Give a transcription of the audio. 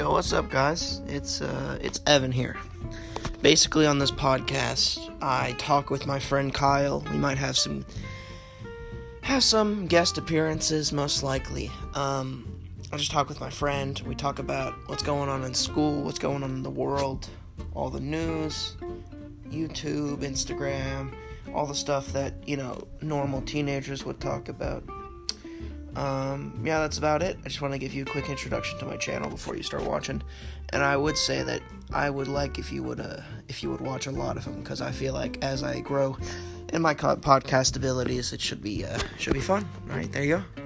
Yo, what's up, guys? It's uh, it's Evan here. Basically, on this podcast, I talk with my friend Kyle. We might have some have some guest appearances, most likely. Um, I just talk with my friend. We talk about what's going on in school, what's going on in the world, all the news, YouTube, Instagram, all the stuff that you know normal teenagers would talk about. Um, yeah, that's about it. I just want to give you a quick introduction to my channel before you start watching, and I would say that I would like if you would uh, if you would watch a lot of them because I feel like as I grow in my podcast abilities, it should be uh, should be fun. All right, there you go.